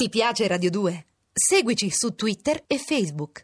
Ti piace Radio 2? Seguici su Twitter e Facebook.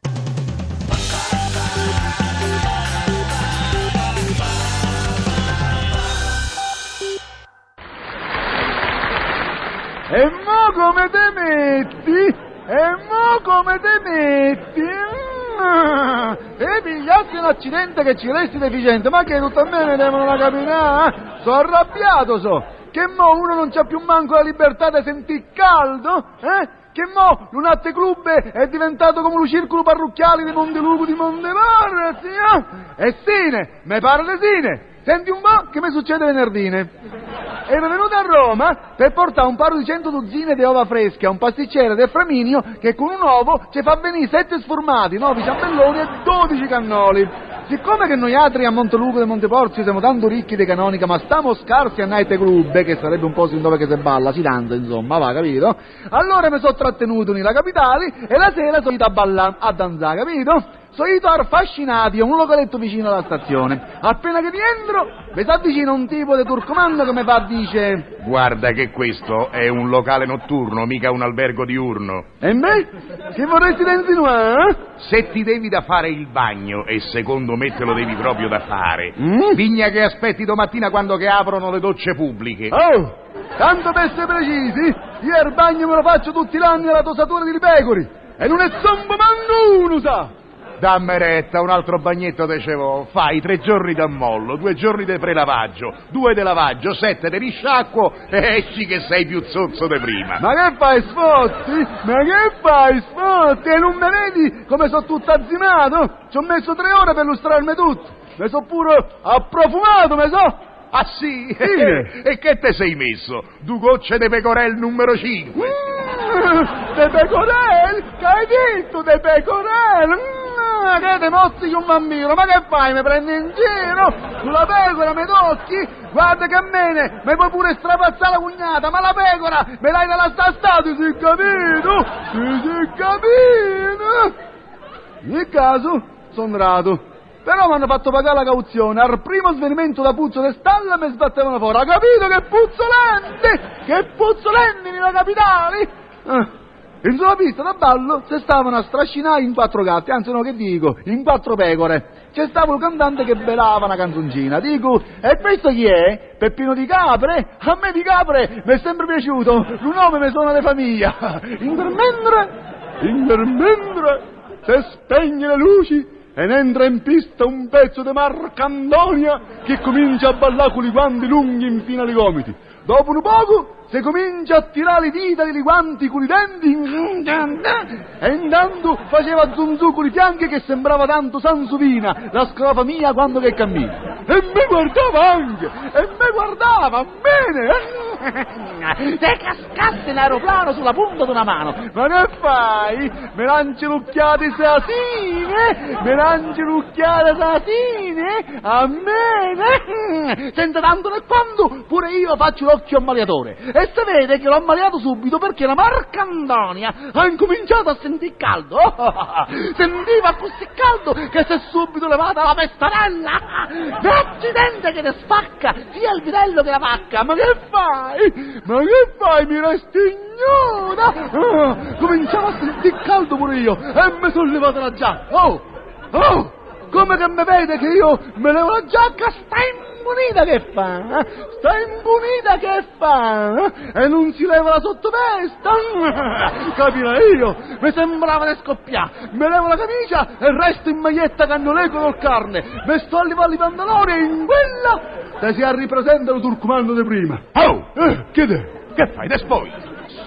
E mo come te metti? E mo come te metti? Mm. E pigliassi un accidente che ci resti deficiente, ma che tutto a me ne devono la capinare? Sono arrabbiato, so. Che mo uno non c'ha più manco la libertà di sentire caldo? Eh? Che mo l'Unate Club è diventato come un circolo parrocchiale di Montelupo di Montevarra, sì, eh? E sine, me pare sine. Senti un po' che mi succede venerdì. Ero venuto a Roma per portare un paro di cento dozzine di uova fresche a un pasticcere del Framinio che con un uovo ci fa venire sette sformati, nove ciambelloni e dodici cannoli. Siccome che noi altri a Montelupo e Monteporzio siamo tanto ricchi di canonica, ma stiamo scarsi a Night Club, che sarebbe un po' sin dove che si balla, si danza insomma, va, capito? Allora mi sono trattenuto nella capitale e la sera sono andato a ballare, a danzare, capito? Sono io affascinati a un localetto vicino alla stazione. Appena che rientro, mi si avvicina un tipo di turcomando che mi fa dice... Guarda che questo è un locale notturno, mica un albergo diurno. E me? Che vorresti da insinuare, eh? Se ti devi da fare il bagno, e secondo me te lo devi proprio da fare, Mm? vigna che aspetti domattina quando che aprono le docce pubbliche. Oh! Tanto per essere precisi, io il bagno me lo faccio tutti gli anni alla tosatura di pecori. E non è zombo manco uno, sa! Dammi retta, un altro bagnetto te ce vo. Fai tre giorni d'ammollo, due giorni di prelavaggio, due di lavaggio, sette di risciacquo e esci che sei più zozzo di prima. Ma che fai sfotti? Ma che fai sfotti? E non me vedi come sono tutto azzimato? Ci ho messo tre ore per lustrarmi tutto. Mi sono pure approfumato, me so. Ah sì? Sì. e che te sei messo? Due gocce di pecorel numero 5. Mm, De pecorel? Che hai detto de pecorel? Mm, che te mozzichi un bambino? Ma che fai? Mi prendi in giro? Sulla pecora mi tocchi? Guarda che me mi puoi pure strapazzare la cugnata, ma la pecora me l'hai nella stastata, ti si capito? Si capito? Nel caso, sono rato. Però mi hanno fatto pagare la cauzione. Al primo svenimento da puzzo di stalla mi sbattevano fuori. Ha capito che puzzolente? Che puzzolenti nella capitale? Eh. In sulla pista da ballo si stavano a strascinare in quattro gatti, anzi no che dico, in quattro pecore. C'è stato un cantante che belava una canzoncina. Dico, e questo chi è? Peppino di Capre? A me di Capre mi è sempre piaciuto. Un nome mi suona di famiglia. In mentre, in mentre, se spegne le luci ed entra in pista un pezzo di Marcandonia che comincia a ballare con i guanti lunghi infino ai gomiti. Dopo un poco si comincia a tirare le dita dei guanti con i denti e intanto faceva zunzù con i fianchi che sembrava tanto Sansovina, la scrofa mia quando che cammina. E mi guardava anche, e mi guardava bene. Se cascasse in aeroplano sulla punta di una mano, ma che fai? Me lanci l'occhiata sasine? Me lanci l'occhiata sasine? A me? Senza tanto né quanto, pure io faccio l'occhio ammaliatore. E si vede che l'ho ammaliato subito perché la Marcandonia ha incominciato a sentire caldo. Sentiva così caldo che si è subito levata la pestarella. L'accidente che ne spacca sia il vitello che la vacca. Ma che fai? Ma che fai? Mi resti ignota? Ah, cominciavo a sentire caldo pure io e mi sono levata la giacca. Oh! Oh! Come che mi vede che io me levo la giacca? Sta imbunita che fa? eh? Sta imbunita che fa? eh? E non si leva la sottovesta? Capirai io? Mi sembrava di scoppiare. Mi levo la camicia e resto in maglietta cannoleco col carne. Mi sto a levare i pantaloni e in quella te si ripresenta lo turcomando di prima. Oh! Eh, che te? Che fai? Te spogli?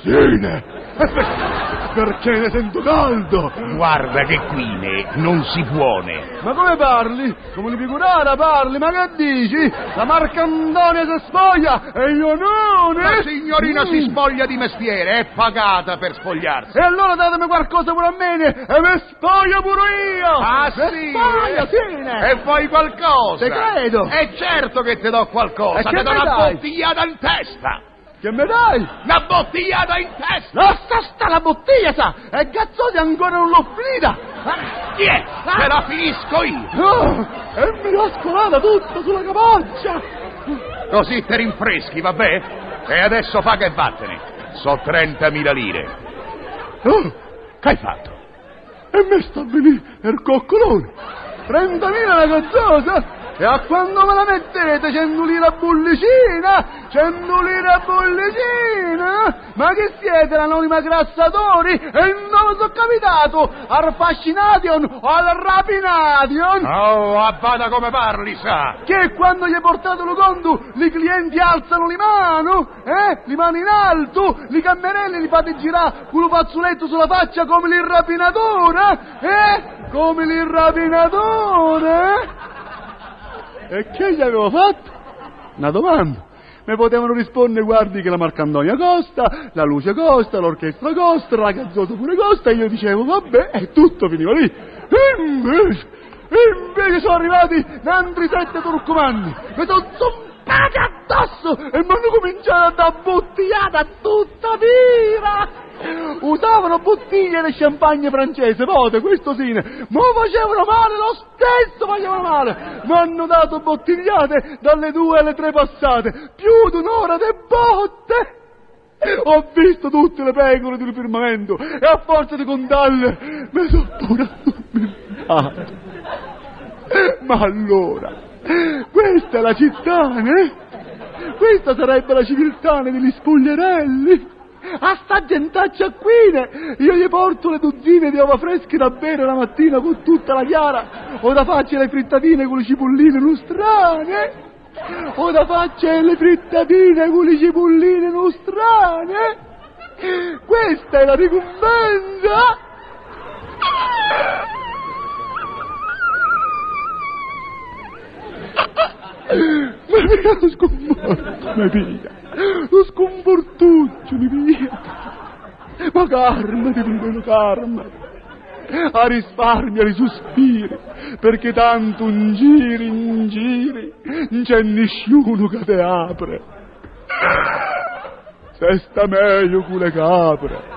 Sine! Perché ne sento caldo? Guarda che qui ne non si puone. Ma come parli? Come una figurata parli? Ma che dici? La Marcandonia si spoglia e io non! La signorina Mm. si spoglia di mestiere, è pagata per spogliarsi. E allora datemi qualcosa pure a me e mi spoglio pure io! Ah sì? spoglio, eh? sì! E vuoi qualcosa? Te credo. E certo che ti do qualcosa, E ti do una dai? bottigliata in testa. Che mi dai? Una bottigliata in testa. Lascia sta la bottiglia, sa! E Gazzosi ancora non l'ho finita! Chi è? Te la finisco io. Oh, e mi l'ho scolata tutta sulla capoccia! Così ti rinfreschi, vabbè? E adesso paga e vattene. So 30.000 lire. Oh, che hai fatto? E me sta a venire il coccolone. 30.000 la cazzosa? E a quando me la mettete 100 lire a bollicina? 100 lire a bollicina? Ma che siete, l'anonima grassatori? E dove sono capitato? Al Fascination o al Rapination? Oh, abbada come parli, sa! Che quando gli hai portato lo conto, i clienti alzano le mani? Eh? Le mani in alto? I cammerelli li fate girare con lo fazzoletto sulla faccia come il rapinatore? Eh? Come il rapinatore? E che gli avevo fatto? Una domanda. Mi potevano rispondere, guardi che la Marcandonia costa, la luce costa, l'orchestra costa, la gazzosa pure costa, e io dicevo, vabbè, e tutto finiva lì. Invece, invece sono arrivati altri sette turcomandi, mi sono zompati addosso e mi hanno cominciato a dare bottigliata tutta vira. Usavano bottiglie di champagne francese, vote, questo sì, ma facevano male, lo stesso facevano male. Mi hanno dato bottigliate dalle due alle tre passate, più di un'ora di botte. Ho visto tutte le pecore del firmamento e a forza di contarle mi sono pure. Ma allora, questa è la città, eh? Questa sarebbe la civiltà degli spogliarelli? A sta gentaccia qui, io gli porto le dozzine di uova fresche da bere la mattina con tutta la chiara, o da faccia le frittatine con le cipolline nostrane, o da faccia le frittatine con le cipolline nostrane. Questa è la ricompensa. Ma mica lo sconforto, mi piglia. Mi piglia. Ma calmati, fratello, calmati. A risparmia i sospiri, perché tanto un giri, un giri, non c'è nessuno che te apre. Se sta meglio con le capre.